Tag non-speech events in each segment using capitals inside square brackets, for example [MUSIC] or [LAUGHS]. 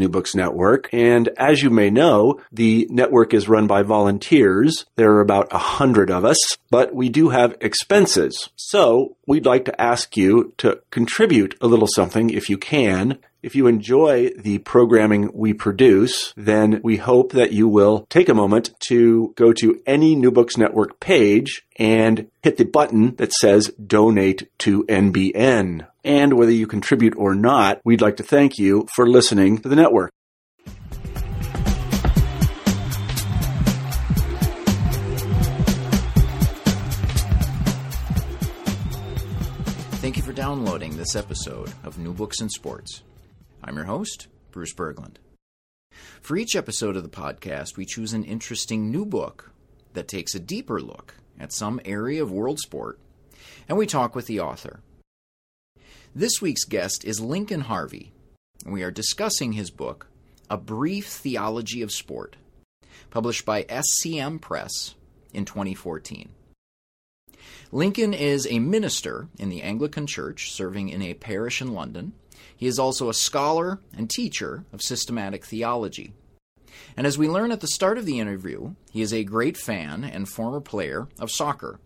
New Books Network. And as you may know, the network is run by volunteers. There are about a hundred of us, but we do have expenses. So we'd like to ask you to contribute a little something if you can. If you enjoy the programming we produce, then we hope that you will take a moment to go to any New Books Network page and hit the button that says donate to NBN. And whether you contribute or not, we'd like to thank you for listening to the network. Thank you for downloading this episode of New Books in Sports. I'm your host, Bruce Berglund. For each episode of the podcast, we choose an interesting new book that takes a deeper look at some area of world sport, and we talk with the author. This week's guest is Lincoln Harvey, we are discussing his book, A Brief Theology of Sport, published by SCM Press in 2014. Lincoln is a minister in the Anglican Church, serving in a parish in London. He is also a scholar and teacher of systematic theology. And as we learn at the start of the interview, he is a great fan and former player of soccer.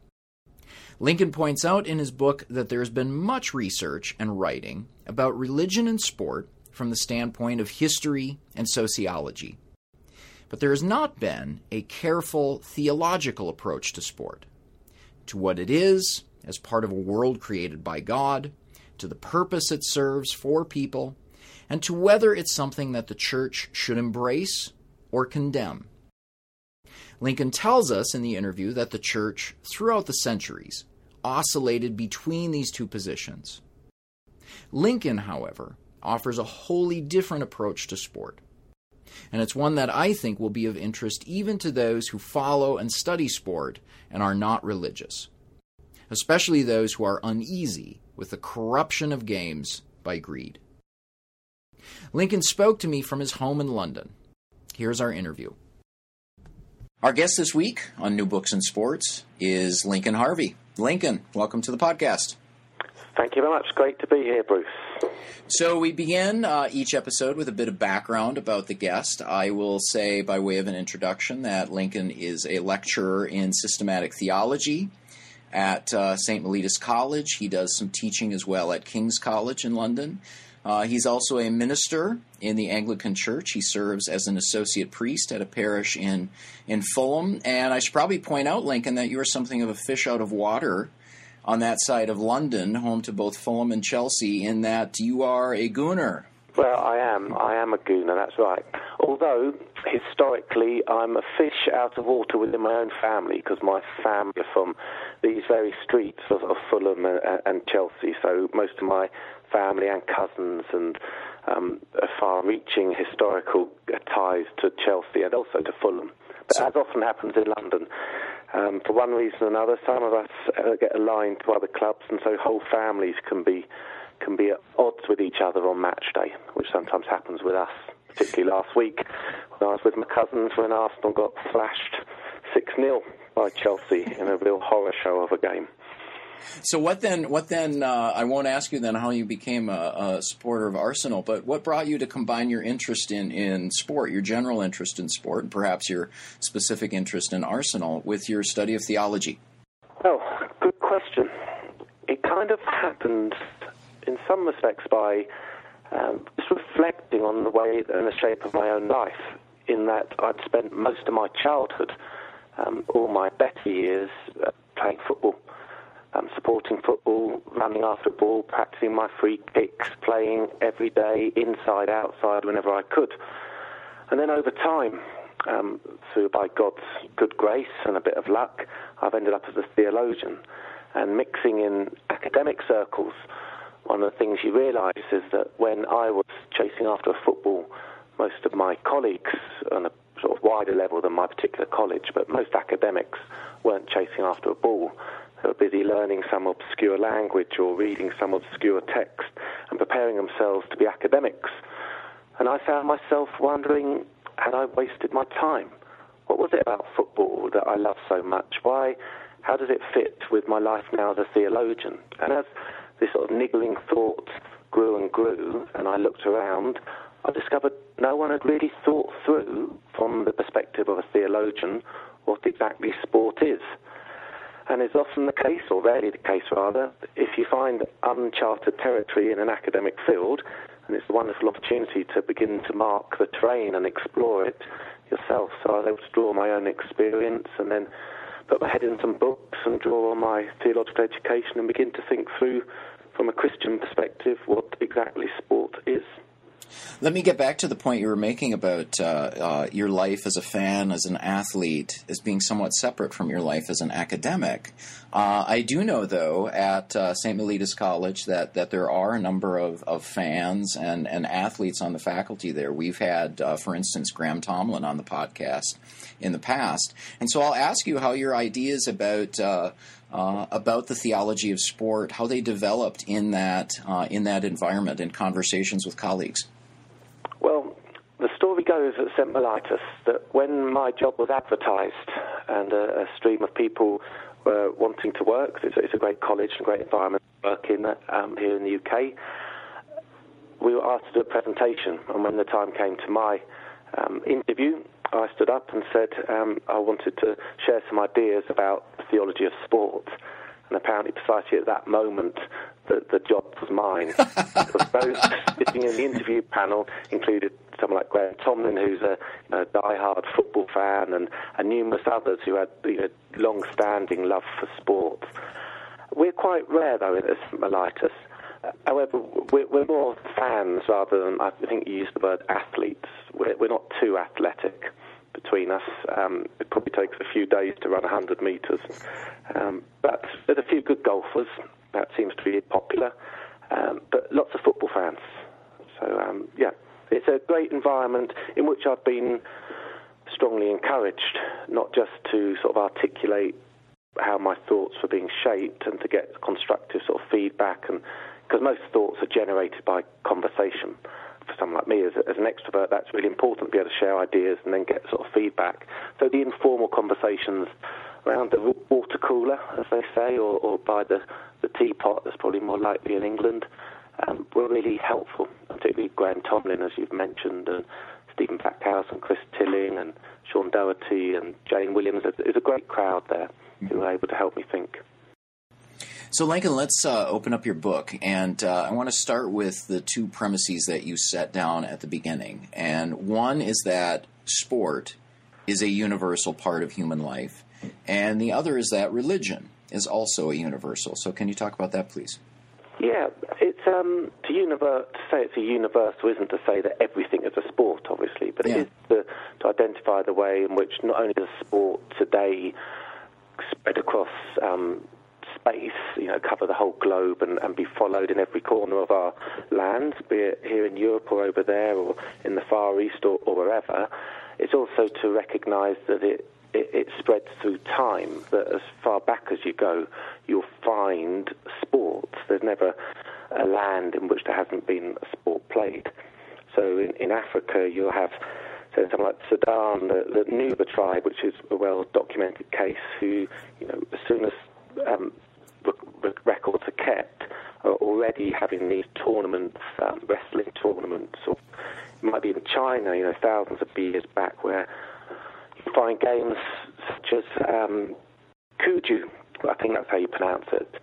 Lincoln points out in his book that there has been much research and writing about religion and sport from the standpoint of history and sociology. But there has not been a careful theological approach to sport to what it is as part of a world created by God, to the purpose it serves for people, and to whether it's something that the church should embrace or condemn. Lincoln tells us in the interview that the church, throughout the centuries, oscillated between these two positions. Lincoln, however, offers a wholly different approach to sport. And it's one that I think will be of interest even to those who follow and study sport and are not religious, especially those who are uneasy with the corruption of games by greed. Lincoln spoke to me from his home in London. Here's our interview. Our guest this week on New Books and Sports is Lincoln Harvey. Lincoln, welcome to the podcast. Thank you very much. Great to be here, Bruce. So, we begin uh, each episode with a bit of background about the guest. I will say, by way of an introduction, that Lincoln is a lecturer in systematic theology at uh, St. Mellitus College. He does some teaching as well at King's College in London. Uh, he's also a minister in the Anglican Church. He serves as an associate priest at a parish in in Fulham. And I should probably point out, Lincoln, that you are something of a fish out of water on that side of London, home to both Fulham and Chelsea, in that you are a gooner. Well, I am. I am a gooner, that's right. Although, historically, I'm a fish out of water within my own family because my family are from these very streets of, of Fulham and, and, Chelsea. So most of my family and cousins and um, far-reaching historical ties to Chelsea and also to Fulham. But so, as often happens in London, um, for one reason or another, some of us uh, get aligned to other clubs, and so whole families can be can be at odds with each other on match day, which sometimes happens with us. Particularly last week, when I was with my cousins when Arsenal got slashed six 0 by Chelsea in a real horror show of a game. So what then? What then? Uh, I won't ask you then how you became a, a, supporter of Arsenal, but what brought you to combine your interest in in sport, your general interest in sport, and perhaps your specific interest in Arsenal, with your study of theology? Oh, good question. It kind of happened in some respects by um, just reflecting on the way and the shape of my own life. In that I'd spent most of my childhood, um, all my better years, uh, playing football um, supporting football, running after ball, practicing my free kicks, playing every day, inside, outside, whenever I could. And then over time, um, through by God's good grace and a bit of luck, I've ended up as a theologian. And mixing in academic circles, one of the things you realise is that when I was chasing after a football most of my colleagues on a sort of wider level than my particular college, but most academics weren't chasing after a ball. Were busy learning some obscure language or reading some obscure text and preparing themselves to be academics. And I found myself wondering, had I wasted my time? What was it about football that I love so much? Why? How does it fit with my life now as a theologian? And as this sort of niggling thought grew and grew, and I looked around, I discovered no one had really thought through, from the perspective of a theologian, what exactly sport is. And it's often the case, or rarely the case rather, if you find uncharted territory in an academic field, and it's a wonderful opportunity to begin to mark the terrain and explore it yourself. So I was able to draw my own experience and then put my head in some books and draw on my theological education and begin to think through, from a Christian perspective, what exactly sport is. Let me get back to the point you were making about uh, uh, your life as a fan, as an athlete, as being somewhat separate from your life as an academic. Uh, I do know, though, at uh, St. Mellitus College that, that there are a number of, of fans and, and athletes on the faculty there. We've had, uh, for instance, Graham Tomlin on the podcast in the past. And so I'll ask you how your ideas about uh, uh, about the theology of sport, how they developed in that uh, in that environment in conversations with colleagues. Well, the story goes at St. Mellitus that when my job was advertised and a, a stream of people were wanting to work, it's, it's a great college and great environment to work in um, here in the UK, we were asked to do a presentation. And when the time came to my um, interview, I stood up and said um, I wanted to share some ideas about the theology of sport. And apparently, precisely at that moment, the, the job was mine. [LAUGHS] because those sitting in the interview panel included someone like Graham Tomlin, who's a, a die-hard football fan, and, and numerous others who had you know, long-standing love for sport. We're quite rare, though, at Mellitus. However, we're, we're, more fans rather than, I think you used the word athletes. We're, we're not too athletic between us. Um, it probably takes a few days to run 100 metres. Um, but there's a few good golfers. That seems to be popular. Um, but lots of football fans. So, um, yeah, it's a great environment in which I've been strongly encouraged, not just to sort of articulate how my thoughts were being shaped and to get constructive sort of feedback and because most thoughts are generated by conversation. Someone like me, as, as, an extrovert, that's really important to be able to share ideas and then get sort of feedback. So the informal conversations around the water cooler, as they say, or, or by the, the teapot, that's probably more likely in England, um, were really helpful, particularly Graham Tomlin, as you've mentioned, and Stephen Backhouse and Chris Tilling and Sean Doherty and Jane Williams. There's a great crowd there who were able to help me think. So, Lincoln, let's uh, open up your book. And uh, I want to start with the two premises that you set down at the beginning. And one is that sport is a universal part of human life, and the other is that religion is also a universal. So, can you talk about that, please? Yeah, it's um, to, univer- to say it's a universal isn't to say that everything is a sport, obviously, but yeah. it is to, to identify the way in which not only does sport today spread across um, space, you know, cover the whole globe and, and be followed in every corner of our land, be it here in Europe or over there or in the Far East or, or wherever. It's also to recognise that it, it, it spreads through time, that as far back as you go, you'll find sports. There's never a land in which there hasn't been a sport played. So in, in Africa, you'll have so something like Sudan, the, the Nuba tribe, which is a well-documented case, who, you know, as soon as um, records are kept are already having these tournaments, um, wrestling tournaments, or it might be in China, you know, thousands of years back, where you find games such as um, Cuju, I think that's how you pronounce it,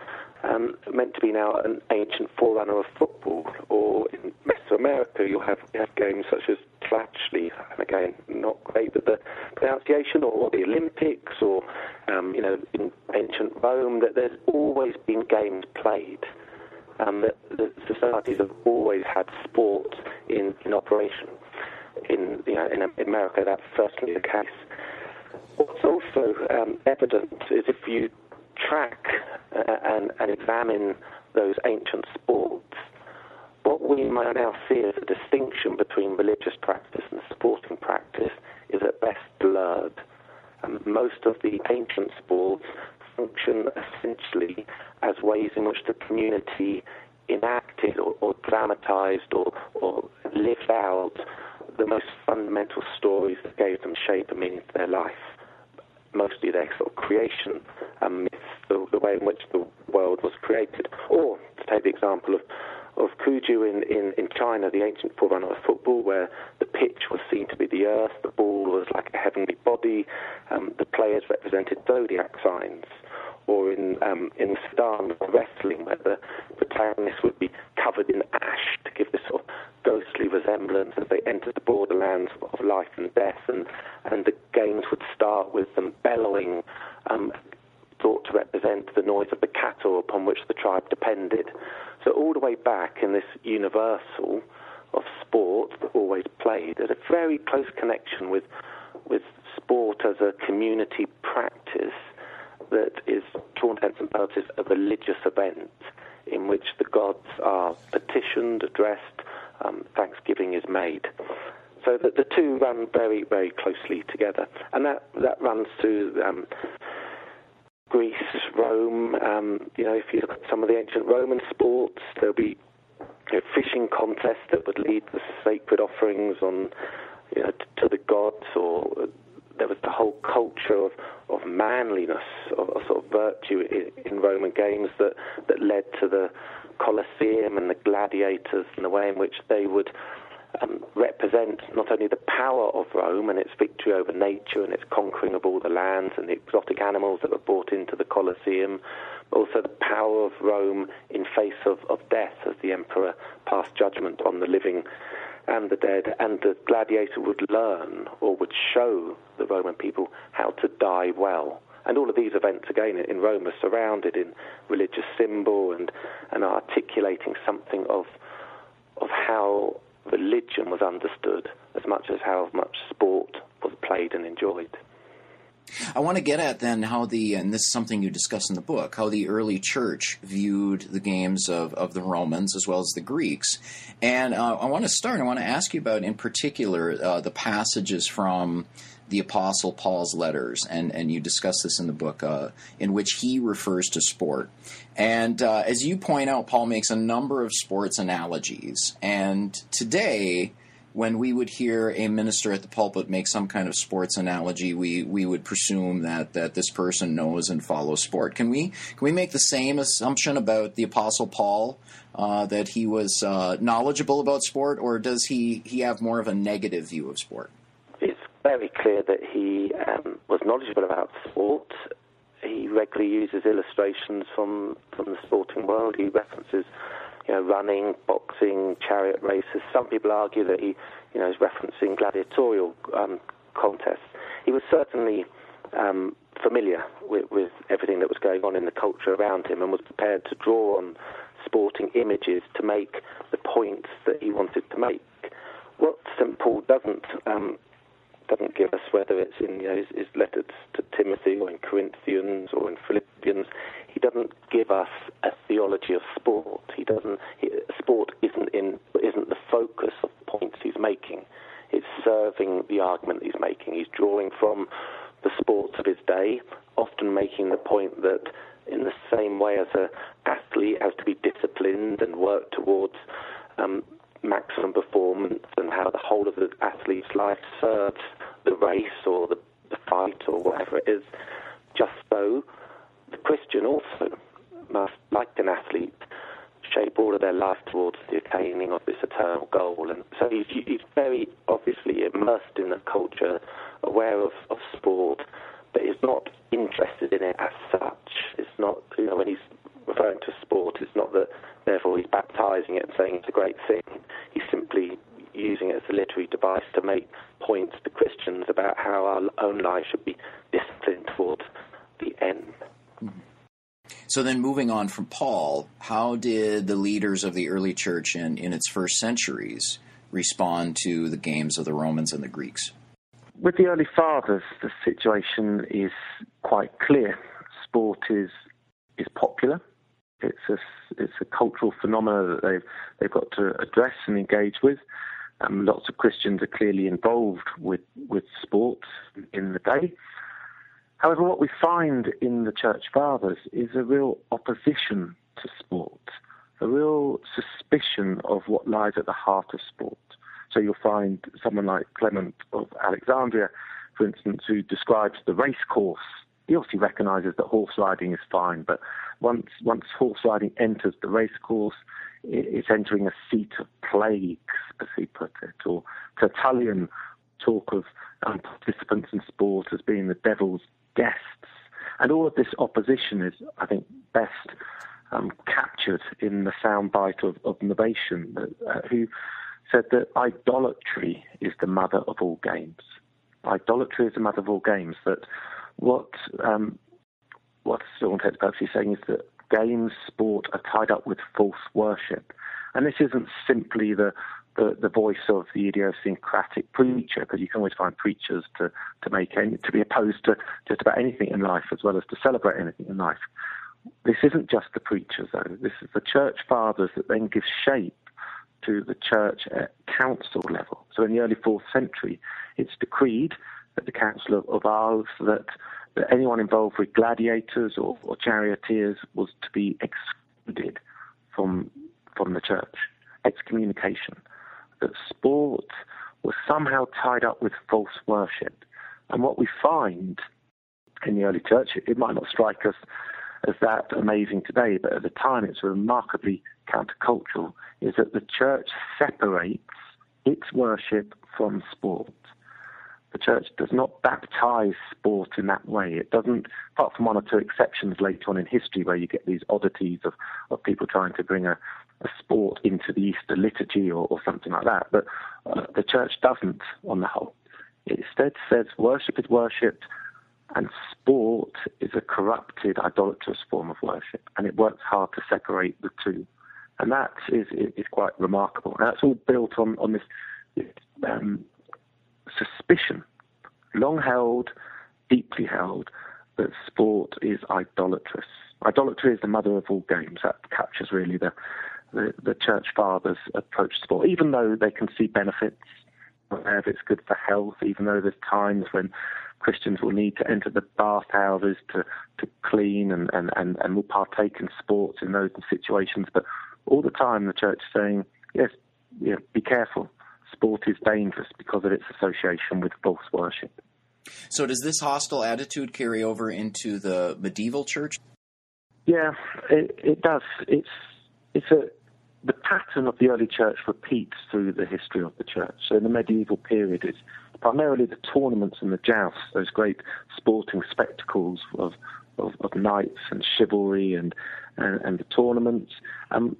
um, meant to be now an ancient forerunner of football. Or in Mesoamerica, you'll have, you have games such as Tlachtli, and again, not great with the pronunciation, or the Olympics, or um, you know, in ancient Rome. That there's always been games played. Um, that, societies have always had sport in, in operation. In you know, in America, that's certainly the case. What's also um, evident is if you track uh, and, and examine those ancient sports, what we might now see as a distinction between religious practice and sporting practice is at best blurred. And most of the ancient sports function essentially as ways in which the community enacted or, or dramatized or, or lived out the most fundamental stories that gave them shape and meaning to their life. Mostly their sort of creation and myths, the, the way in which the world was created. Or, to take the example of of Cuju in, in, in China, the ancient forerunner of football, where the pitch was seen to be the earth, the ball was like a heavenly body, um, the players represented zodiac signs. Or in um, in Sudan, wrestling, where the protagonist would be covered in ash to give this sort of ghostly resemblance as they entered the borderlands of life and death, and and the games would start with them bellowing um, thought to represent the noise of the cattle upon which the tribe depended. So all the way back in this universal of sport that always played, there's a very close connection with with sport as a community practice that is, to all intents and purposes, a religious event in which the gods are petitioned, addressed, um, thanksgiving is made. So that the two run very, very closely together, and that that runs through um, Greece, Rome. Um, you know, if you look at some of the ancient Roman sports, there'll be know, fishing contests that would lead the sacred offerings on you know, to, to the gods, or uh, there was the whole culture of, of manliness, of, of sort of virtue in, in Roman games that, that led to the Colosseum and the gladiators and the way in which they would um, represent not only the power of Rome and its victory over nature and its conquering of all the lands and the exotic animals that were brought into the Colosseum, but also the power of Rome in face of, of death as the emperor passed judgment on the living and the dead, and the gladiator would learn or would show the Roman people how to die well. And all of these events, again, in Rome are surrounded in religious symbol and, and articulating something of, of how religion was understood as much as how much sport was played and enjoyed. I want to get at then how the, and this is something you discuss in the book, how the early church viewed the games of, of the Romans as well as the Greeks. And uh, I want to start, I want to ask you about, in particular, uh, the passages from the Apostle Paul's letters, and, and you discuss this in the book, uh, in which he refers to sport. And uh, as you point out, Paul makes a number of sports analogies. And today, when we would hear a minister at the pulpit make some kind of sports analogy, we, we would presume that, that this person knows and follows sport. Can we can we make the same assumption about the Apostle Paul uh, that he was uh, knowledgeable about sport, or does he he have more of a negative view of sport? It's very clear that he um, was knowledgeable about sport. He regularly uses illustrations from from the sporting world. He references you know, running, boxing, chariot races. Some people argue that he, you know, is referencing gladiatorial um, contests. He was certainly um, familiar with, with everything that was going on in the culture around him and was prepared to draw on sporting images to make the points that he wanted to make. What St. Paul doesn't um, doesn't give us whether it's in you know, his, his letters to Timothy or in Corinthians or in Philippians. He doesn't give us a theology of sport. He doesn't. He, sport isn't in isn't the focus of the points he's making. It's serving the argument he's making. He's drawing from the sports of his day, often making the point that in the same way as an athlete has to be disciplined and work towards um, maximum performance and how the whole of the athlete's life serves the race or the, the fight or whatever it is. Just so, the Christian also must, like an athlete, shape all of their life towards the attaining of this eternal goal. And so he's, he's very obviously immersed in the culture, aware of, of sport, but is not interested in it as such. It's not, you know, when he's referring to sport, it's not that therefore he's baptizing it and saying it's a great thing. He's simply using it as a literary device to make points to Christians about how our own lives should be disciplined towards the end. So then, moving on from Paul, how did the leaders of the early church in, in its first centuries respond to the games of the Romans and the Greeks? With the early fathers, the situation is quite clear. Sport is is popular. It's a it's a cultural phenomenon that they've they've got to address and engage with. Um, lots of Christians are clearly involved with, with sports in the day. However, what we find in the Church Fathers is a real opposition to sport, a real suspicion of what lies at the heart of sport. So you'll find someone like Clement of Alexandria, for instance, who describes the race course. He obviously recognises that horse riding is fine, but once once horse riding enters the race course, it's entering a seat of plagues, as he put it. Or Tertullian talk of um, participants in sport as being the devil's guests. And all of this opposition is, I think, best um, captured in the soundbite of, of Novatian, uh, who said that idolatry is the mother of all games. Idolatry is the mother of all games. That what um, what St. perhaps is saying is that games, sport are tied up with false worship, and this isn't simply the the, the voice of the idiosyncratic preacher, because you can always find preachers to, to make any, to be opposed to just about anything in life as well as to celebrate anything in life. This isn't just the preachers, though. This is the church fathers that then give shape to the church at council level. So in the early fourth century, it's decreed at the Council of, of Arles that, that anyone involved with gladiators or, or charioteers was to be excluded from from the church, excommunication. That sport was somehow tied up with false worship. And what we find in the early church, it might not strike us as that amazing today, but at the time it's remarkably countercultural, is that the church separates its worship from sport. The church does not baptize sport in that way. It doesn't, apart from one or two exceptions later on in history where you get these oddities of, of people trying to bring a, a sport into the Easter liturgy or, or something like that. But uh, the church doesn't, on the whole. It instead says worship is worshipped, and sport is a corrupted, idolatrous form of worship, and it works hard to separate the two. And that is, is quite remarkable. And that's all built on, on this, um, suspicion, long held, deeply held, that sport is idolatrous. Idolatry is the mother of all games. That captures really the, the, the church fathers' approach to sport, even though they can see benefits, if it's good for health, even though there's times when Christians will need to enter the bathhouses to, to clean and, and, and, and will partake in sports in those situations. But all the time, the church is saying, yes, yeah, be careful. Sport is dangerous because of its association with false worship. So, does this hostile attitude carry over into the medieval church? Yeah, it, it does. It's it's a the pattern of the early church repeats through the history of the church. So, in the medieval period, it's primarily the tournaments and the jousts, those great sporting spectacles of, of, of knights and chivalry and, and, and the tournaments. Um,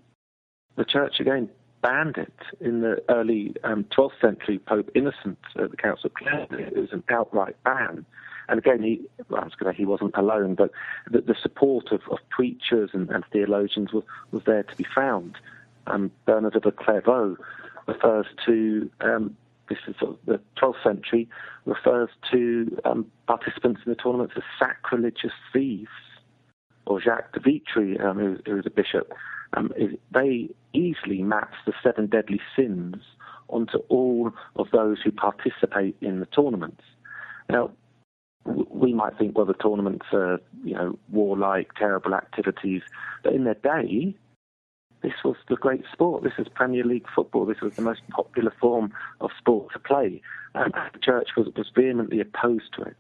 the church again banned it in the early um, 12th century. Pope Innocent at the Council of Clare, it was an outright ban. And again, he, well, I was going to say he wasn't alone, but the, the support of, of preachers and, and, theologians was, was there to be found. Um, Bernard of Clairvaux refers to um, this is sort of the 12th century, refers to um, participants in the tournaments as sacrilegious thieves. Or Jacques de Vitry, um, who, who was a bishop, um, is, they easily maps the seven deadly sins onto all of those who participate in the tournaments. Now, we might think, well, the tournaments are, you know, warlike, terrible activities, but in their day, this was the great sport. This was Premier League football. This was the most popular form of sport to play. And the church was, was vehemently opposed to it.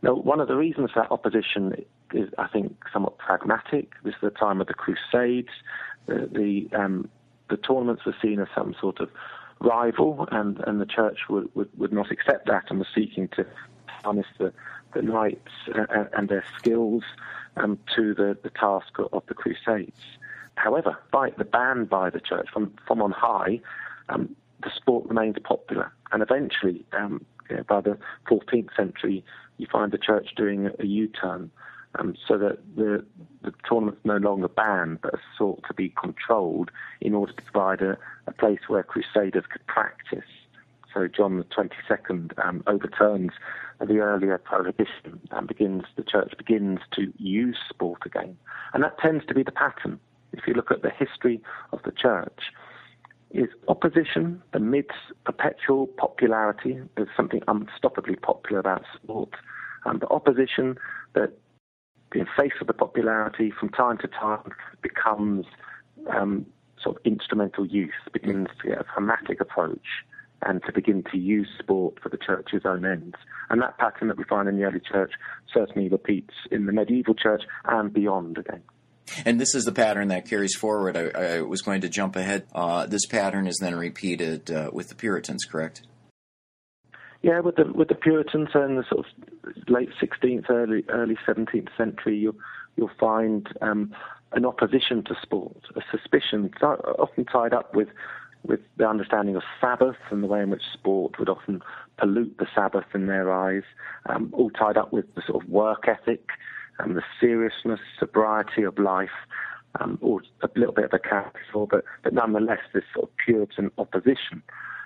Now, one of the reasons for that opposition is, I think, somewhat pragmatic. This is the time of the Crusades. The, the, um, the tournaments were seen as some sort of rival, and, and the church would, would, would not accept that and was seeking to harness the, the knights and, and their skills um, to the, the task of the Crusades. However, by the ban by the church from, from on high, um, the sport remains popular. And eventually, um, you know, by the 14th century, you find the church doing a, a U-turn, um, so that the, the tournament's no longer banned, but sought to be controlled in order to provide a, a place where crusaders could practice. So John the 22nd um, overturns the earlier prohibition and begins the church begins to use sport again, and that tends to be the pattern if you look at the history of the church, is opposition amidst perpetual popularity. There's something unstoppably popular about sport. And the opposition that, in face of the popularity, from time to time becomes um, sort of instrumental use, begins to get a dramatic approach and to begin to use sport for the church's own ends. And that pattern that we find in the early church certainly repeats in the medieval church and beyond again. And this is the pattern that carries forward. I, I was going to jump ahead. Uh, this pattern is then repeated uh, with the Puritans, correct? Yeah, with the with the Puritans in the sort of late 16th, early early 17th century, you'll you'll find um, an opposition to sport, a suspicion often tied up with with the understanding of Sabbath and the way in which sport would often pollute the Sabbath in their eyes, um, all tied up with the sort of work ethic and the seriousness, sobriety of life, um, or a little bit of a caricature, but, but nonetheless this sort of Puritan opposition.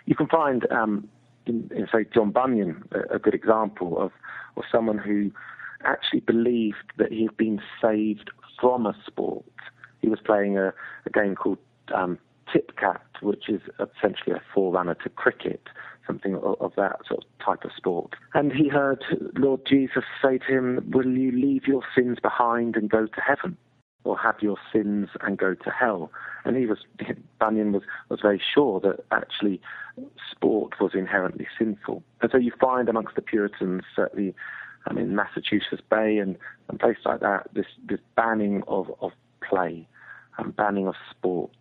You can find, um, in, say, John Bunyan, a, a good example of, of someone who actually believed that he had been saved from a sport. He was playing a, a game called um, Tip-Cat, which is essentially a forerunner to cricket, something of, of that sort of type of sport. And he heard Lord Jesus say to him, Will you leave your sins behind and go to heaven? Or have your sins and go to hell? And he was, Bunyan was, was very sure that actually sport was inherently sinful. And so you find amongst the Puritans, certainly um, in Massachusetts Bay and, and places like that, this, this banning of, of play and banning of sports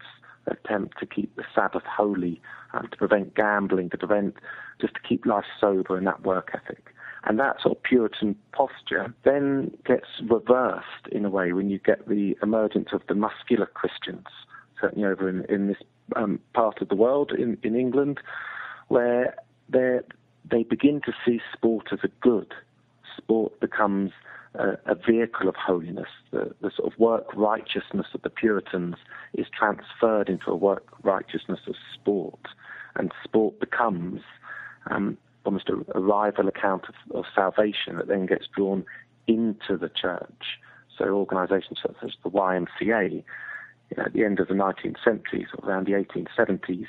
attempt to keep the Sabbath holy, um, to prevent gambling, to prevent just to keep life sober and that work ethic. And that sort of Puritan posture then gets reversed in a way when you get the emergence of the muscular Christians, certainly over in, in this um, part of the world, in, in England, where they begin to see sport as a good. Sport becomes a, a vehicle of holiness. The, the sort of work righteousness of the Puritans is transferred into a work righteousness of sport, and sport becomes um, almost a, a, rival account of, of salvation that then gets drawn into the church. So organisations such as the YMCA, you know, at the end of the 19th century, sort of around the 1870s,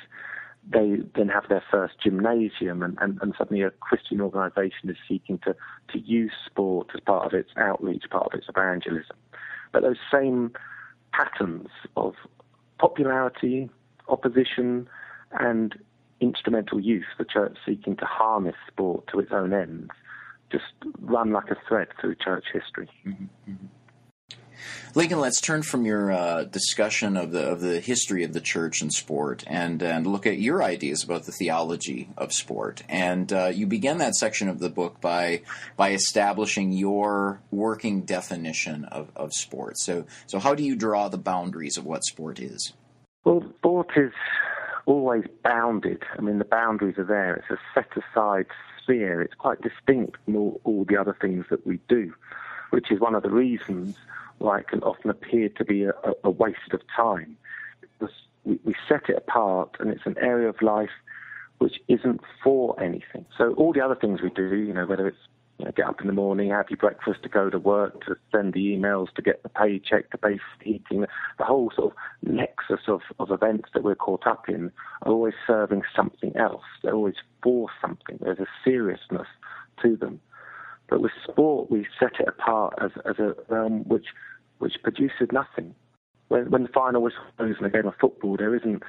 they then have their first gymnasium, and, and, and suddenly a Christian organisation is seeking to, to use sport as part of its outreach, part of its evangelism. But those same patterns of popularity, opposition, and instrumental use, the church seeking to harness sport to its own ends, just run like a thread through church history. Mm-hmm. Lincoln, let's turn from your uh, discussion of the of the history of the church and sport, and and look at your ideas about the theology of sport. And uh, you begin that section of the book by by establishing your working definition of, of sport. So so how do you draw the boundaries of what sport is? Well, sport is always bounded. I mean, the boundaries are there. It's a set aside sphere. It's quite distinct from all, all the other things that we do, which is one of the reasons why it can often appear to be a, a waste of time because we, we set it apart and it's an area of life which isn't for anything. So all the other things we do, you know, whether it's you know, get up in the morning, have your breakfast, to go to work, to send the emails, to get the paycheck, to pay for heating, the whole sort of nexus of, of events that we're caught up in are always serving something else. They're always for something. There's a seriousness to them. But with sport, we set it apart as, as a realm which which produces nothing. When, when the final whistle blows in a game of football, there isn't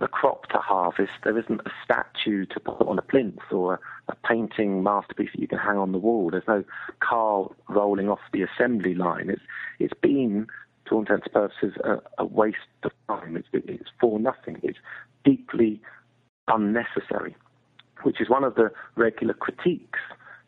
a crop to harvest, there isn't a statue to put on a plinth or a, a painting masterpiece that you can hang on the wall. There's no car rolling off the assembly line. It's it's been, to all intents and purposes, a, a waste of time. It's, it's for nothing. It's deeply unnecessary, which is one of the regular critiques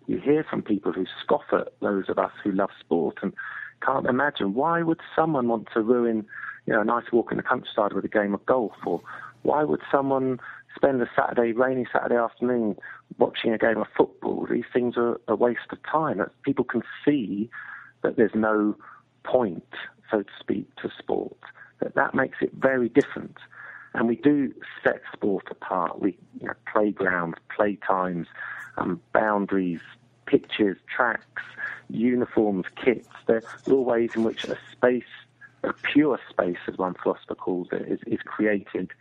you hear from people who scoff at those of us who love sport and can't imagine why would someone want to ruin, you know, a nice walk in the countryside with a game of golf, or why would someone spend a Saturday, rainy Saturday afternoon, watching a game of football? These things are a waste of time. People can see that there's no point, so to speak, to sport. That that makes it very different. And we do set sport apart. We you know, playgrounds, playtimes, um, boundaries, pitches, tracks, uniforms, kits. There are all ways in which a space, a pure space, as one philosopher calls it, is, is created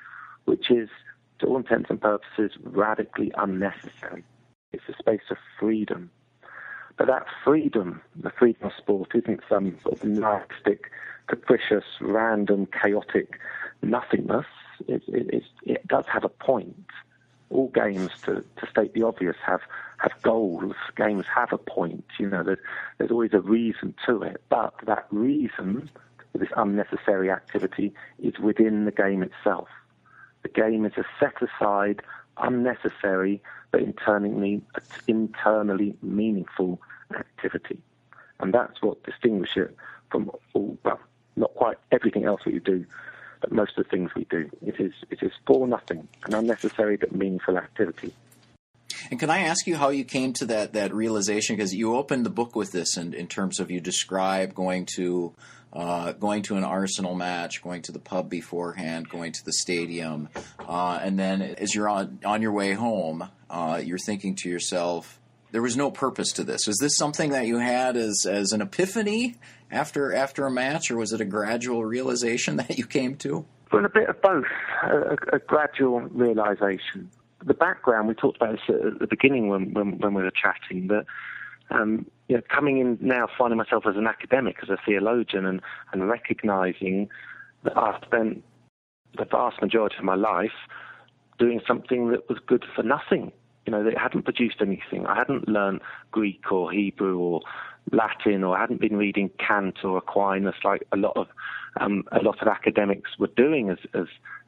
which is, to all intents and purposes, radically unnecessary. It's a space of freedom. But that freedom, the freedom of sport, isn't some sort of anarchistic, capricious, random, chaotic nothingness. It, it, it, does have a point. All games, to, to state the obvious, have have goals. Games have a point. You know, there's, there's always a reason to it. But that reason this unnecessary activity is within the game itself. The game is a set aside, unnecessary, but internally, internally meaningful activity. And that's what distinguishes it from all, well, not quite everything else that you do, but most of the things we do. It is, it is for nothing, an unnecessary but meaningful activity. And can I ask you how you came to that that realization? Because you opened the book with this, in, in terms of you describe going to uh, going to an Arsenal match, going to the pub beforehand, going to the stadium, uh, and then as you're on on your way home, uh, you're thinking to yourself, "There was no purpose to this." Was this something that you had as as an epiphany after after a match, or was it a gradual realization [LAUGHS] that you came to? Well, a bit of both. A, a gradual realization. The background we talked about this at the beginning when when, when we were chatting that um, you know, coming in now, finding myself as an academic, as a theologian, and, and recognizing that I spent the vast majority of my life doing something that was good for nothing. You know, that hadn't produced anything. I hadn't learned Greek or Hebrew or Latin, or I hadn't been reading Kant or Aquinas like a lot of um, a lot of academics were doing as as,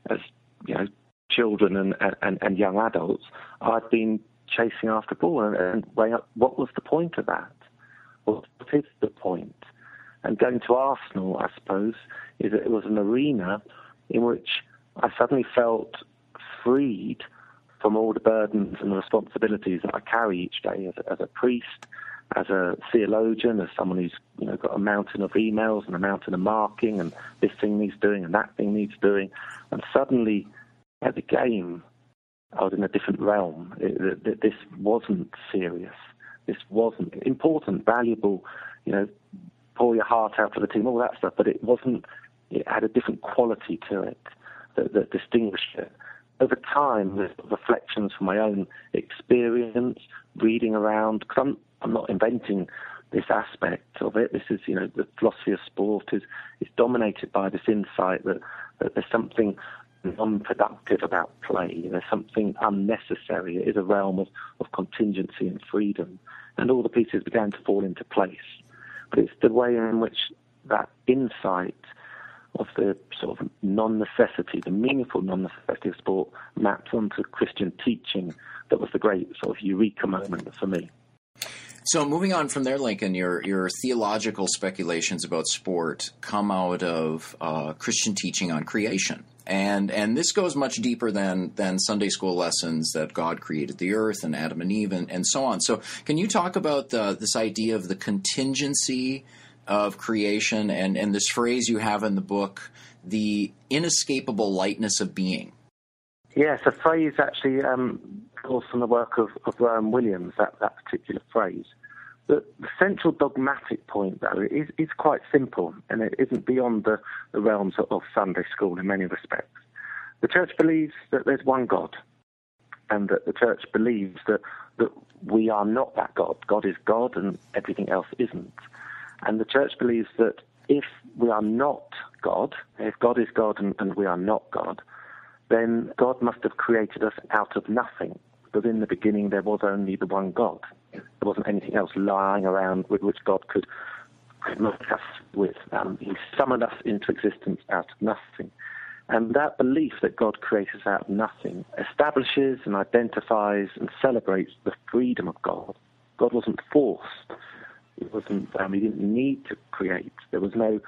as you know children and, and, and young adults. I'd been chasing after ball and, and weighing up what was the point of that? What is the point? And going to Arsenal, I suppose, is that it was an arena in which I suddenly felt freed from all the burdens and responsibilities that I carry each day as, as a priest, as a theologian, as someone who's you know got a mountain of emails and a mountain of marking, and this thing needs doing and that thing needs doing, and suddenly at the game I was in a different realm. It, it, this wasn't serious. This wasn't important, valuable. You know, pour your heart out for the team, all that stuff. But it wasn't. It had a different quality to it that, that distinguished it. Over time, the reflections from my own experience, reading around, because I'm, I'm not inventing this aspect of it. This is, you know, the philosophy of sport is is dominated by this insight that, that there's something non-productive about play. There's something unnecessary. It is a realm of, of contingency and freedom. And all the pieces began to fall into place. But it's the way in which that insight of the sort of non-necessity, the meaningful non-necessity of sport mapped onto Christian teaching that was the great sort of eureka moment for me. So moving on from there, Lincoln, your your theological speculations about sport come out of uh, Christian teaching on creation, and and this goes much deeper than than Sunday school lessons that God created the earth and Adam and Eve and, and so on. So can you talk about the, this idea of the contingency of creation and and this phrase you have in the book, the inescapable lightness of being? Yes, a phrase actually um, course, from the work of, of Rowan Williams, that, that particular phrase. The, central dogmatic point, though, is, is quite simple, and it isn't beyond the, the realms of, of Sunday school in many respects. The church believes that there's one God, and that the church believes that, that we are not that God. God is God, and everything else isn't. And the church believes that if we are not God, if God is God and, and we are not God, then God must have created us out of nothing because in the beginning there was only the one God. There wasn't anything else lying around with which God could, could make us with. Um, he summoned us into existence out of nothing. And that belief that God creates us out of nothing establishes and identifies and celebrates the freedom of God. God wasn't forced. It wasn't. Um, he didn't need to create. There was no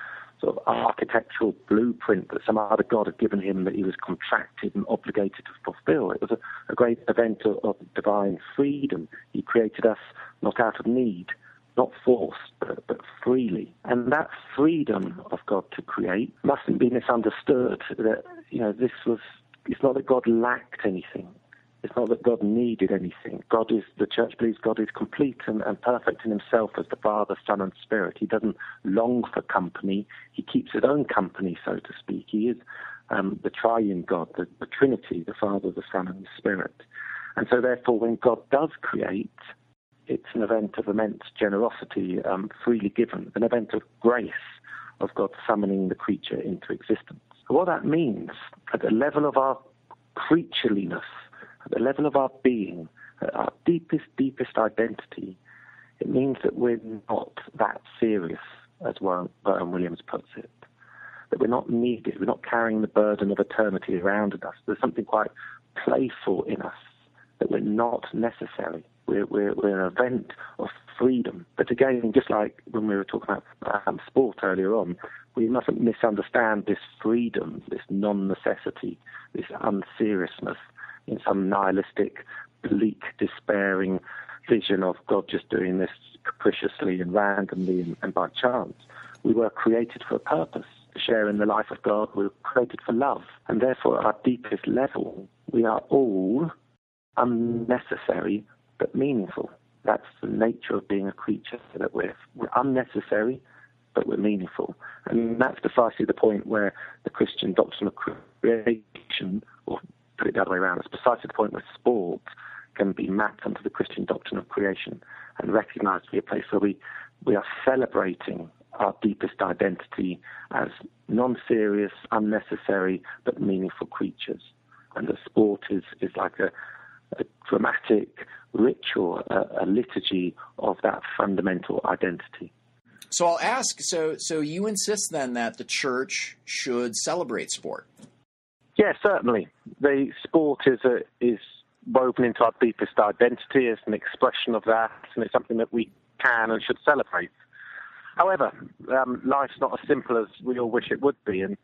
sort of architectural blueprint that some other god had given him that he was contracted and obligated to fulfill. It was a, a great event of, of, divine freedom. He created us not out of need, not forced, but, but freely. And that freedom of God to create mustn't be misunderstood. That you know, this was. It's not that God lacked anything. It's not that God needed anything. God is, the church believes God is complete and, and, perfect in himself as the Father, Son, and Spirit. He doesn't long for company. He keeps his own company, so to speak. He is um, the triune God, the, the Trinity, the Father, the Son, and the Spirit. And so, therefore, when God does create, it's an event of immense generosity, um, freely given, an event of grace of God summoning the creature into existence. What that means at the level of our creatureliness, the level of our being, at our deepest, deepest identity, it means that we're not that serious, as Rowan Williams puts it. That we're not needed, we're not carrying the burden of eternity around us. There's something quite playful in us, that we're not necessary. We're, we're, we're an event of freedom. But again, just like when we were talking about um, sport earlier on, we mustn't misunderstand this freedom, this non necessity, this unseriousness in some nihilistic, bleak, despairing vision of God just doing this capriciously and randomly and, and by chance. We were created for a purpose, to share in the life of God. We were created for love. And therefore, at our deepest level, we are all unnecessary but meaningful. That's the nature of being a creature, that we're, we're unnecessary but we're meaningful. And that's precisely the point where the Christian doctrine of creation, or put it the other way around, it's precisely the point where sport can be mapped onto the Christian doctrine of creation and recognized to be a place where we, we are celebrating our deepest identity as non serious, unnecessary, but meaningful creatures. And the sport is, is like a, a dramatic ritual, a, a liturgy of that fundamental identity. So I'll ask. So, so you insist then that the church should celebrate sport? Yeah, certainly. The sport is a, is woven into our deepest identity as an expression of that, and it's something that we can and should celebrate. However, um, life's not as simple as we all wish it would be, and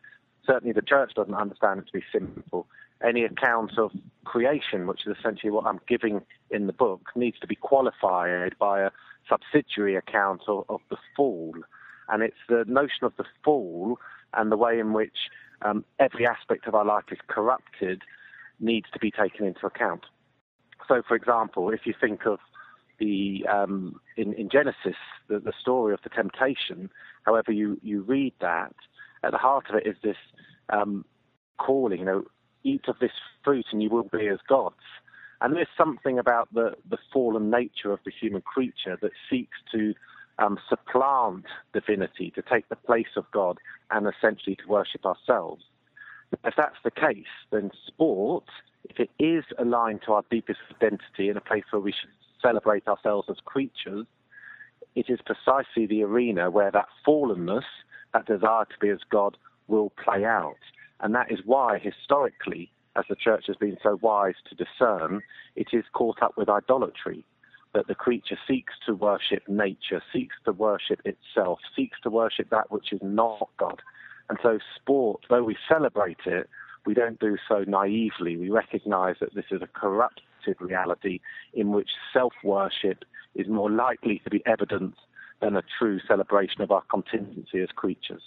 certainly the church doesn't understand it to be simple. Any account of creation, which is essentially what I'm giving in the book, needs to be qualified by a subsidiary account of, of the fall. And it's the notion of the fall and the way in which um, every aspect of our life is corrupted needs to be taken into account. So, for example, if you think of the um, in, in, Genesis, the, the, story of the temptation, however you, you read that, at the heart of it is this um, calling, you know, eat of this fruit and you will be as gods. And there's something about the, the fallen nature of the human creature that seeks to um, supplant divinity, to take the place of God, and essentially to worship ourselves. If that's the case, then sport, if it is aligned to our deepest identity in a place where we should celebrate ourselves as creatures, it is precisely the arena where that fallenness, that desire to be as God, will play out. And that is why, historically, as the church has been so wise to discern, it is caught up with idolatry. That the creature seeks to worship nature, seeks to worship itself, seeks to worship that which is not God. And so, sport, though we celebrate it, we don't do so naively. We recognize that this is a corrupted reality in which self worship is more likely to be evident than a true celebration of our contingency as creatures.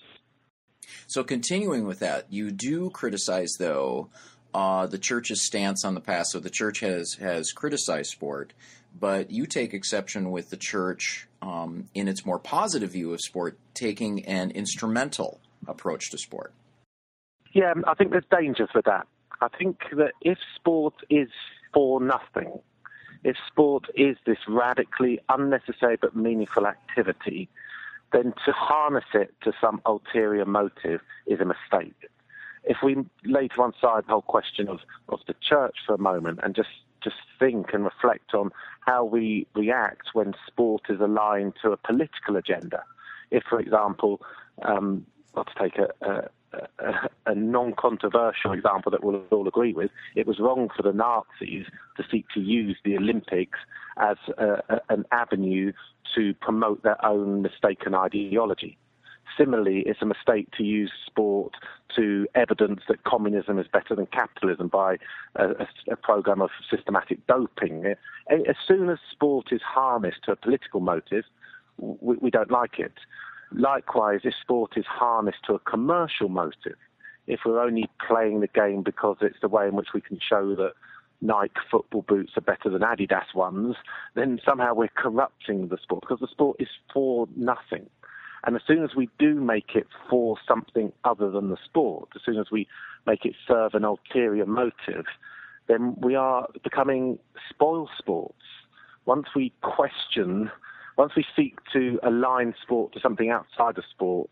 So, continuing with that, you do criticize, though, uh, the church's stance on the past. So the church has has criticized sport, but you take exception with the church um, in its more positive view of sport, taking an instrumental approach to sport. Yeah, I think there's dangers with that. I think that if sport is for nothing, if sport is this radically unnecessary but meaningful activity, then to harness it to some ulterior motive is a mistake if we lay to one side the whole question of, of the church for a moment and just, just think and reflect on how we react when sport is aligned to a political agenda. If, for example, um, let's take a, a a, a, non-controversial example that we'll all agree with, it was wrong for the Nazis to seek to use the Olympics as a, an avenue to promote their own mistaken ideology. Similarly, it's a mistake to use sport to evidence that communism is better than capitalism by a, a, a program of systematic doping. Eh, as soon as sport is harnessed to a political motive, we, we don't like it. Likewise, if sport is harnessed to a commercial motive, if we're only playing the game because it's the way in which we can show that Nike football boots are better than Adidas ones, then somehow we're corrupting the sport because the sport is for nothing. And as soon as we do make it for something other than the sport, as soon as we make it serve an ulterior motive, then we are becoming spoil sports. Once we question, once we seek to align sport to something outside of sport,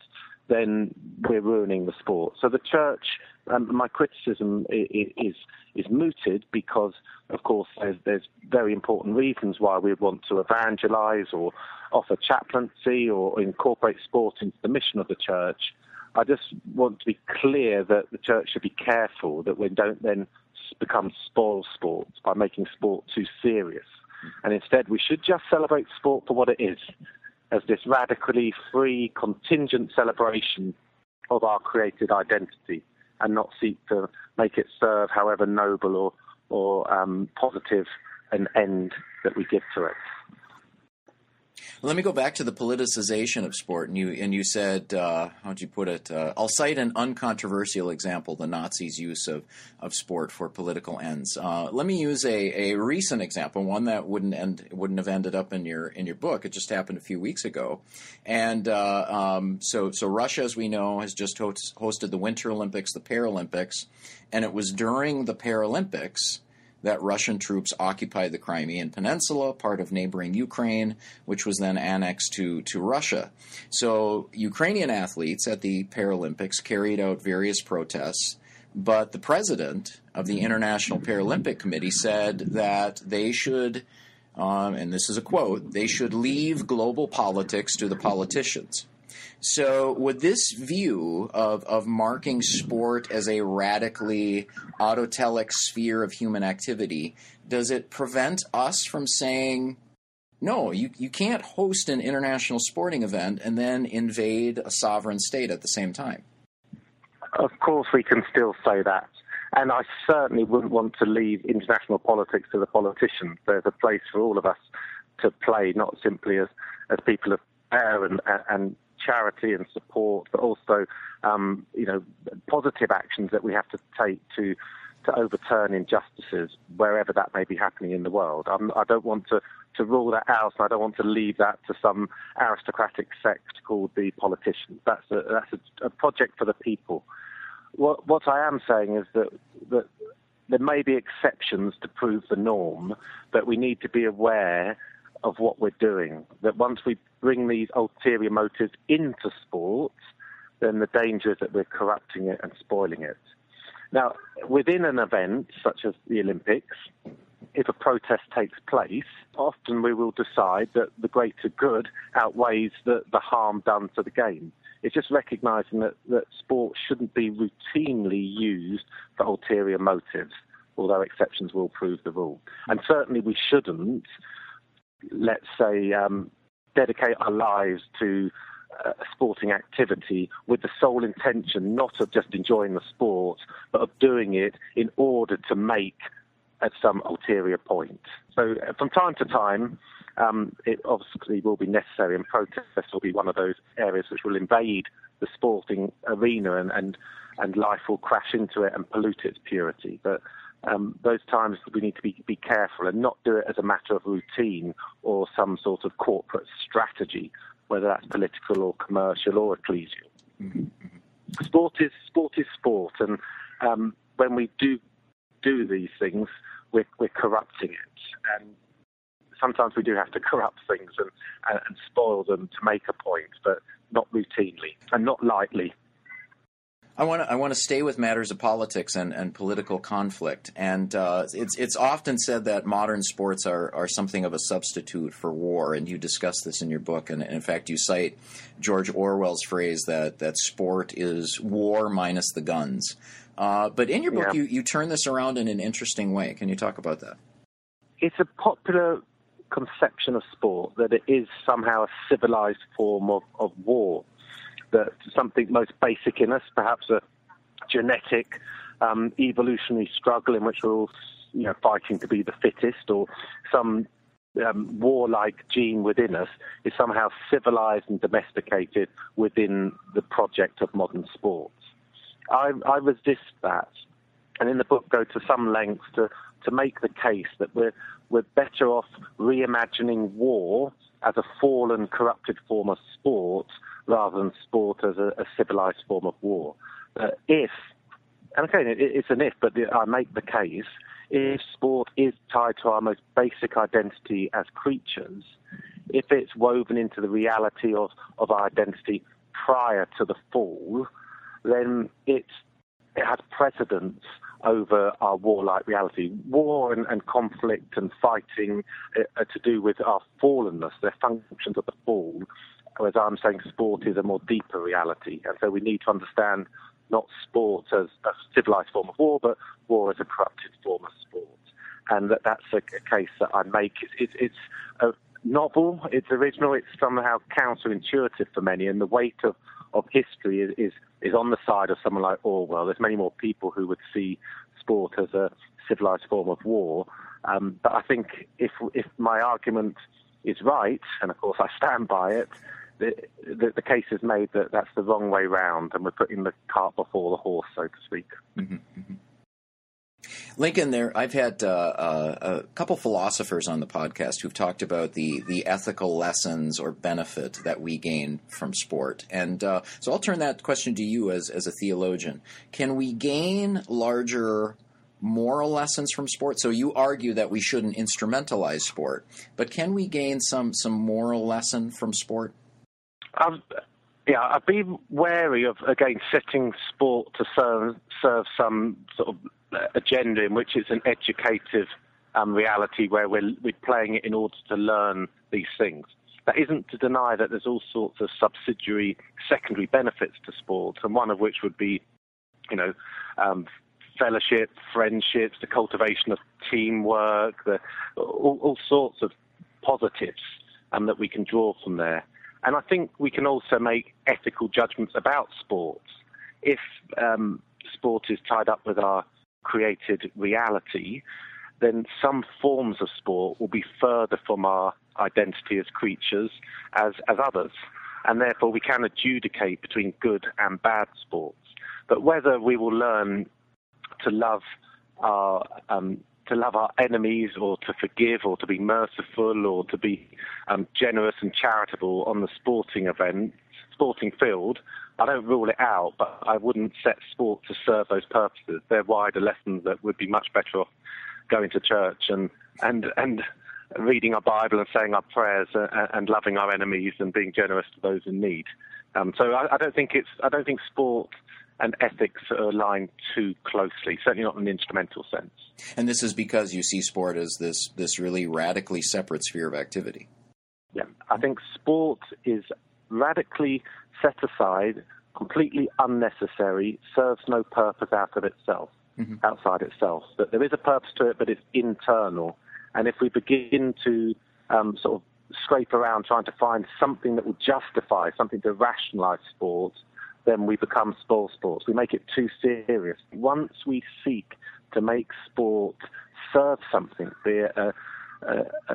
then we're ruining the sport. So the church, um, my criticism is, is mooted because, of course, there's, there's very important reasons why we want to evangelize or offer chaplaincy or incorporate sport into the mission of the church. I just want to be clear that the church should be careful that we don't then become spoil sports by making sport too serious. And instead, we should just celebrate sport for what it is as this radically free, contingent celebration of our created identity and not seek to make it serve however noble or, or um, positive an end that we give to it. Let me go back to the politicization of sport, and you and you said, uh, how'd you put it? Uh, I'll cite an uncontroversial example: the Nazis' use of, of sport for political ends. Uh, let me use a, a recent example, one that wouldn't end wouldn't have ended up in your in your book. It just happened a few weeks ago, and uh, um, so so Russia, as we know, has just host, hosted the Winter Olympics, the Paralympics, and it was during the Paralympics that Russian troops occupied the Crimean Peninsula, part of neighboring Ukraine, which was then annexed to, to Russia. So, Ukrainian athletes at the Paralympics carried out various protests, but the president of the International Paralympic Committee said that they should, um, and this is a quote, they should leave global politics to the politicians. So, would this view of, of marking sport as a radically autotelic sphere of human activity, does it prevent us from saying, no, you, you can't host an international sporting event and then invade a sovereign state at the same time? Of course, we can still say that. And I certainly wouldn't want to leave international politics to the politicians. There's a place for all of us to play, not simply as, as people of power and, and charity and support, but also, um, you know, positive actions that we have to take to to overturn injustices wherever that may be happening in the world. I'm, I do not want to, to rule that out, and I don't want to leave that to some aristocratic sect called the politicians. That's a, that's a, a project for the people. What, what I am saying is that, that there may be exceptions to prove the norm, but we need to be aware of what we're doing. That once we bring these ulterior motives into sport, then the danger is that we're corrupting it and spoiling it. Now, within an event such as the Olympics, if a protest takes place, often we will decide that the greater good outweighs the, the harm done to the game. It's just recognizing that, that sport shouldn't be routinely used for ulterior motives, although exceptions will prove the rule. And certainly we shouldn't let's say, um, dedicate our lives to uh, sporting activity with the sole intention not of just enjoying the sport, but of doing it in order to make at some ulterior point. So uh, from time to time, um, it obviously will be necessary, and protest will be one of those areas which will invade the sporting arena, and, and, and life will crash into it and pollute its purity. But um, those times we need to be, be careful and not do it as a matter of routine or some sort of corporate strategy, whether that's political or commercial or ecclesial. Mm-hmm. Sport is sport is sport, and um, when we do do these things, we're, we're corrupting it. And sometimes we do have to corrupt things and, and, and spoil them to make a point, but not routinely and not lightly. I want to I want to stay with matters of politics and, and political conflict, and uh, it's it's often said that modern sports are, are something of a substitute for war, and you discuss this in your book, and, and in fact you cite George Orwell's phrase that that sport is war minus the guns. Uh, but in your book, yeah. you you turn this around in an interesting way. Can you talk about that? It's a popular conception of sport that it is somehow a civilized form of, of war that something most basic in us, perhaps a genetic um, evolutionary struggle in which we're all you know, fighting to be the fittest, or some um, warlike gene within us is somehow civilized and domesticated within the project of modern sports. I, I resist that, and in the book go to some lengths to, to make the case that we're, we're better off reimagining war as a fallen, corrupted form of sport rather than sport as a, a civilized form of war. Uh, if and again, it, it's an if, but the, I make the case if sport is tied to our most basic identity as creatures, if it's woven into the reality of, of our identity prior to the fall, then it has precedence over our warlike reality. War and, and conflict and fighting uh, are to do with our fallenness, they're functions of the fall. Whereas I'm saying sport is a more deeper reality. And so we need to understand not sport as a civilized form of war, but war as a corrupted form of sport. And that, that's a, a case that I make. It's, it's a novel, it's original, it's somehow counterintuitive for many, and the weight of, of history is, is, is on the side of someone like Orwell. There's many more people who would see sport as a civilized form of war. Um, but I think if, if my argument is right, and of course I stand by it, the, the, the, case is made that that's the wrong way round, and we're putting the cart before the horse, so to speak. Mm-hmm, mm-hmm. Lincoln, there I've had uh, uh, a couple philosophers on the podcast who've talked about the the ethical lessons or benefit that we gain from sport, and uh, so I'll turn that question to you as as a theologian. Can we gain larger moral lessons from sport? So you argue that we shouldn't instrumentalize sport, but can we gain some some moral lesson from sport? I've, yeah, I'd be wary of again setting sport to serve serve some sort of agenda in which it's an educative um, reality where we're, we're playing it in order to learn these things. That isn't to deny that there's all sorts of subsidiary secondary benefits to sport, and one of which would be, you know, um, fellowship, friendships, the cultivation of teamwork, the, all, all sorts of positives um, that we can draw from there. And I think we can also make ethical judgments about sports. If um, sport is tied up with our created reality, then some forms of sport will be further from our identity as creatures as, as others. And therefore, we can adjudicate between good and bad sports. But whether we will learn to love our um, to love our enemies or to forgive or to be merciful or to be um, generous and charitable on the sporting event, sporting field, I don't rule it out, but I wouldn't set sport to serve those purposes. They're wider lessons that would be much better off going to church and and and reading our Bible and saying our prayers and, and loving our enemies and being generous to those in need. Um, so I, I, don't think it's I don't think sport and ethics are aligned too closely, certainly not in an instrumental sense. And this is because you see sport as this this really radically separate sphere of activity. Yeah, I think sport is radically set aside, completely unnecessary, serves no purpose out of itself, mm-hmm. outside itself. That there is a purpose to it, but it's internal. And if we begin to um, sort of scrape around trying to find something that will justify, something to rationalize sport, then we become spoil sports. We make it too serious. Once we seek to make sport serve something, be it a, a,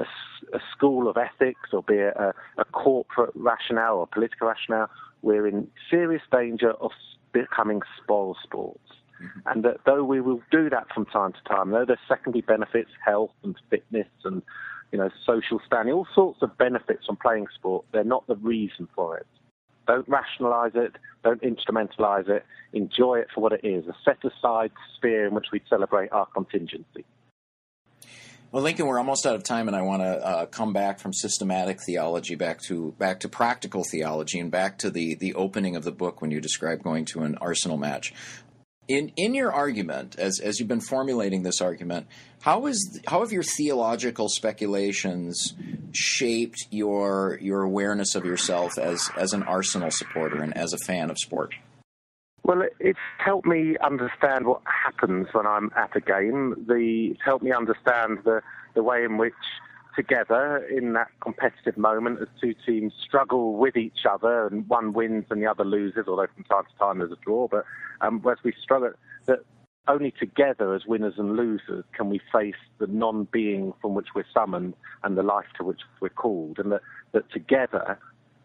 a, school of ethics or be it a, a corporate rationale or political rationale, we're in serious danger of becoming spoil sports. Mm-hmm. And that though we will do that from time to time, though there's secondary benefits, health and fitness and you know social standing, all sorts of benefits from playing sport, they're not the reason for it. Don't rationalize it. Don't instrumentalize it. Enjoy it for what it is a set aside sphere in which we celebrate our contingency. Well, Lincoln, we're almost out of time, and I want to uh, come back from systematic theology back to back to practical theology and back to the the opening of the book when you describe going to an Arsenal match. In in your argument, as as you've been formulating this argument, how is how have your theological speculations shaped your your awareness of yourself as as an Arsenal supporter and as a fan of sport? Well, it's helped me understand what happens when I'm at a game. The, it's helped me understand the, the way in which together in that competitive moment as two teams struggle with each other and one wins and the other loses, although from time to time there's a draw. But um, as we struggle, that only together as winners and losers can we face the non-being from which we're summoned and the life to which we're called, and that, that together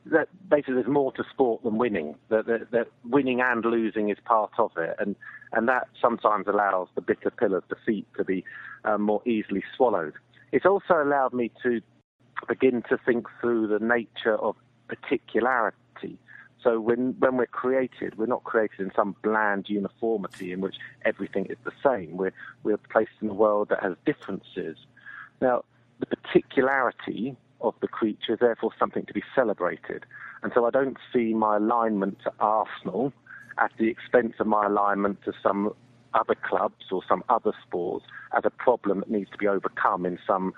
that basically there's more to sport than winning. That, that, that, winning and losing is part of it, and and that sometimes allows the bitter pill of defeat to be um, more easily swallowed. It's also allowed me to begin to think through the nature of particularity. So when, when we're created, we're not created in some bland uniformity in which everything is the same. We're, we're placed in a world that has differences. Now, the particularity of the creature is therefore something to be celebrated. And so I don't see my alignment to Arsenal at the expense of my alignment to some other clubs or some other sports as a problem that needs to be overcome in some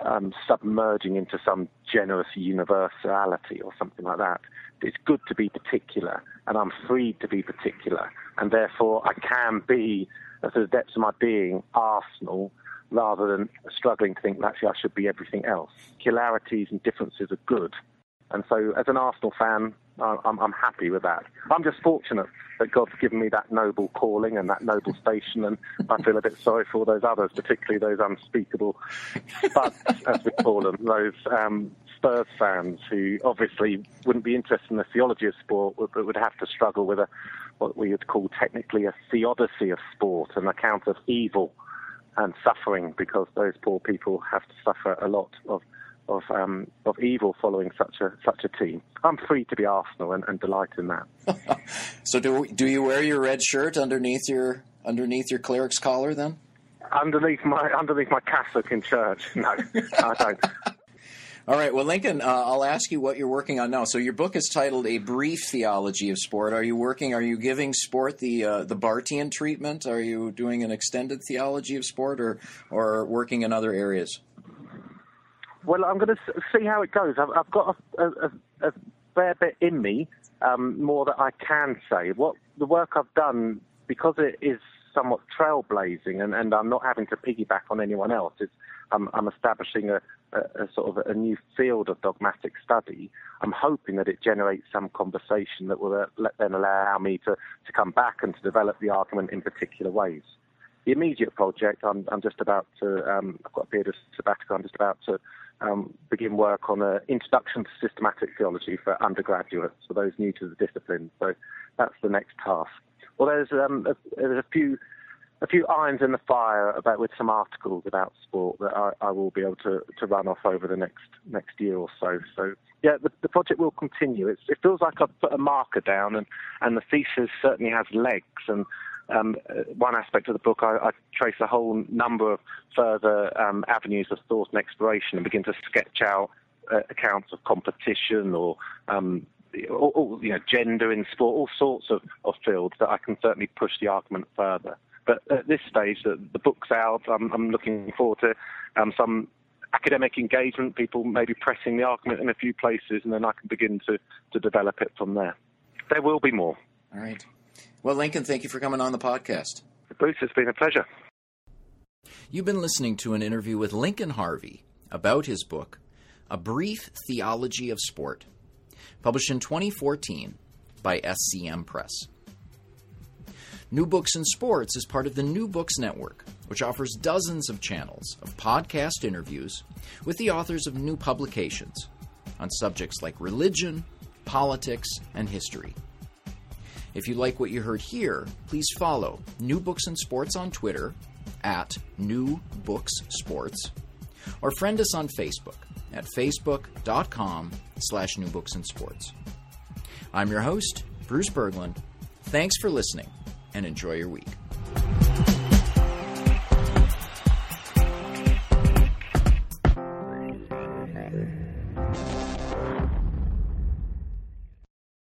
um, submerging into some generous universality or something like that. It's good to be particular, and I'm free to be particular, and therefore I can be, at the depths of my being, Arsenal rather than struggling to think that actually I should be everything else. Peculiarities and differences are good. And so, as an Arsenal fan, I'm, I'm happy with that. I'm just fortunate that God's given me that noble calling and that noble station, and I feel a bit sorry for those others, particularly those unspeakable spuds, as we call them, those um, Spurs fans who obviously wouldn't be interested in the theology of sport, but would have to struggle with a what we would call technically a theodicy of sport, an account of evil and suffering, because those poor people have to suffer a lot of of um, of evil following such a such a team. I'm free to be Arsenal and, and delight in that. [LAUGHS] so do do you wear your red shirt underneath your underneath your cleric's collar then? Underneath my underneath my cassock in church. [LAUGHS] No, I don't. [LAUGHS] All right. Well, Lincoln, uh, I'll ask you what you're working on now. So your book is titled "A Brief Theology of Sport." Are you working? Are you giving sport the uh, the Barthian treatment? Are you doing an extended theology of sport, or or working in other areas? Well, I'm going to see how it goes. I've, I've got a, a, a, fair bit in me, um, more that I can say. What the work I've done, because it is somewhat trailblazing, and, and I'm not having to piggyback on anyone else. It's, I'm, I'm establishing a, a, a, sort of a new field of dogmatic study. I'm hoping that it generates some conversation that will uh, let, then allow me to, to come back and to develop the argument in particular ways. The immediate project, I'm, I'm just about to, um, I've got a period of sabbatical, I'm just about to um, begin work on an introduction to systematic theology for undergraduates, for those new to the discipline. So that's the next task. Well, there's, um, a, there's a few a few irons in the fire about with some articles about sport that I, I, will be able to, to run off over the next next year or so. So yeah, the, the project will continue. It's, it feels like I've put a marker down, and, and the thesis certainly has legs. And um, one aspect of the book, I, I, trace a whole number of further um, avenues of thought and exploration and begin to sketch out uh, accounts of competition or, um, or, you know, gender in sport, all sorts of, of fields that I can certainly push the argument further. But at this stage, the, the book's out. I'm, I'm looking forward to um, some academic engagement, people maybe pressing the argument in a few places, and then I can begin to, to develop it from there. There will be more. All right. Well, Lincoln, thank you for coming on the podcast. Bruce, it's been a pleasure. You've been listening to an interview with Lincoln Harvey about his book, A Brief Theology of Sport, published in 2014 by SCM Press. New Books in Sports is part of the New Books Network, which offers dozens of channels of podcast interviews with the authors of new publications on subjects like religion, politics, and history. If you like what you heard here, please follow New Books in Sports on Twitter at New Books Sports, or friend us on Facebook at facebook.com slash New Books in Sports. I'm your host, Bruce Berglund. Thanks for listening, and enjoy your week.